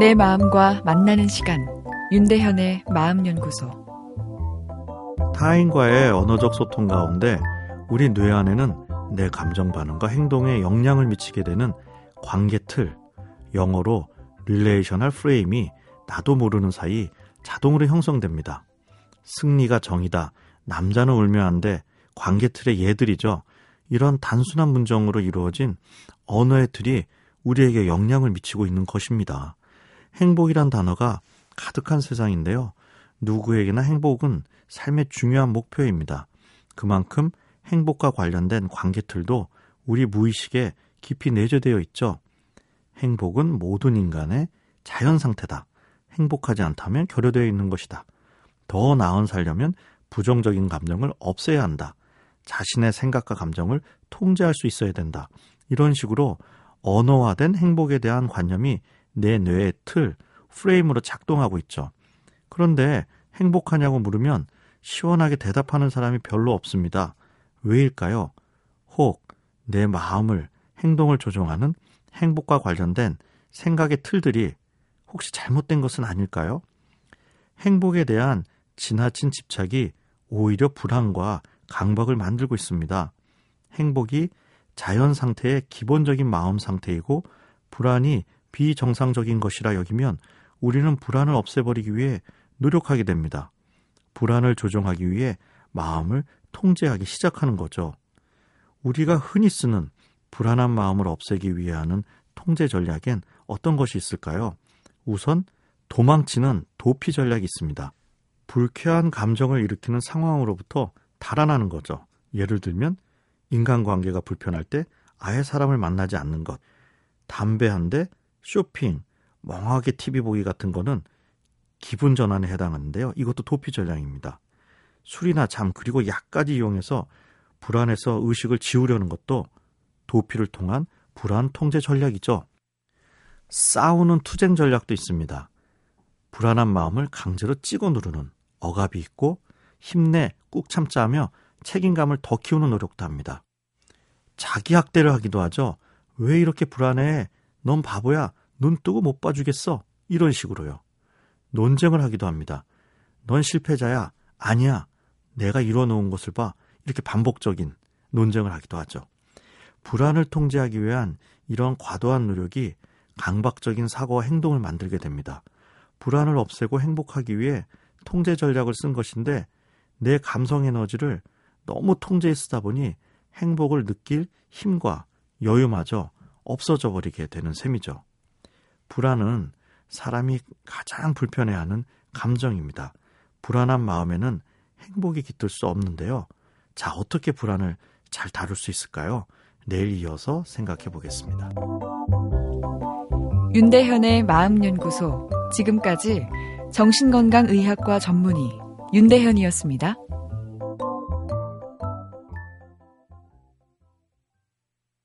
내 마음과 만나는 시간 윤대현의 마음연구소 타인과의 언어적 소통 가운데 우리 뇌 안에는 내 감정 반응과 행동에 영향을 미치게 되는 관계 틀, 영어로 relational frame이 나도 모르는 사이 자동으로 형성됩니다. 승리가 정의다. 남자는 울면 안 돼. 관계 틀의 예들이죠. 이런 단순한 문장으로 이루어진 언어의 틀이 우리에게 영향을 미치고 있는 것입니다. 행복이란 단어가 가득한 세상인데요. 누구에게나 행복은 삶의 중요한 목표입니다. 그만큼 행복과 관련된 관계틀도 우리 무의식에 깊이 내재되어 있죠. 행복은 모든 인간의 자연 상태다. 행복하지 않다면 결여되어 있는 것이다. 더 나은 살려면 부정적인 감정을 없애야 한다. 자신의 생각과 감정을 통제할 수 있어야 된다. 이런 식으로 언어화된 행복에 대한 관념이 내 뇌의 틀, 프레임으로 작동하고 있죠. 그런데 행복하냐고 물으면 시원하게 대답하는 사람이 별로 없습니다. 왜일까요? 혹 내 마음을, 행동을 조종하는 행복과 관련된 생각의 틀들이 혹시 잘못된 것은 아닐까요? 행복에 대한 지나친 집착이 오히려 불안과 강박을 만들고 있습니다. 행복이 자연 상태의 기본적인 마음 상태이고 불안이 비정상적인 것이라 여기면 우리는 불안을 없애버리기 위해 노력하게 됩니다. 불안을 조정하기 위해 마음을 통제하기 시작하는 거죠. 우리가 흔히 쓰는 불안한 마음을 없애기 위해 하는 통제 전략엔 어떤 것이 있을까요? 우선 도망치는 도피 전략이 있습니다. 불쾌한 감정을 일으키는 상황으로부터 달아나는 거죠. 예를 들면 인간관계가 불편할 때 아예 사람을 만나지 않는 것, 담배 한 대, 쇼핑, 멍하게 TV 보기 같은 거는 기분 전환에 해당하는데요. 이것도 도피 전략입니다. 술이나 잠 그리고 약까지 이용해서 불안해서 의식을 지우려는 것도 도피를 통한 불안 통제 전략이죠. 싸우는 투쟁 전략도 있습니다. 불안한 마음을 강제로 찍어 누르는 억압이 있고 힘내 꾹 참자 하며 책임감을 더 키우는 노력도 합니다. 자기 학대를 하기도 하죠. 왜 이렇게 불안해? 넌 바보야. 눈 뜨고 못 봐주겠어. 이런 식으로요. 논쟁을 하기도 합니다. 넌 실패자야. 아니야. 내가 이뤄놓은 것을 봐. 이렇게 반복적인 논쟁을 하기도 하죠. 불안을 통제하기 위한 이런 과도한 노력이 강박적인 사고와 행동을 만들게 됩니다. 불안을 없애고 행복하기 위해 통제 전략을 쓴 것인데 내 감성 에너지를 너무 통제에 쓰다 보니 행복을 느낄 힘과 여유마저 없어져 버리게 되는 셈이죠. 불안은 사람이 가장 불편해하는 감정입니다. 불안한 마음에는 행복이 깃들 수 없는데요. 자, 어떻게 불안을 잘 다룰 수 있을까요? 내일 이어서 생각해 보겠습니다. 윤대현의 마음연구소. 지금까지 정신건강의학과 전문의 윤대현이었습니다.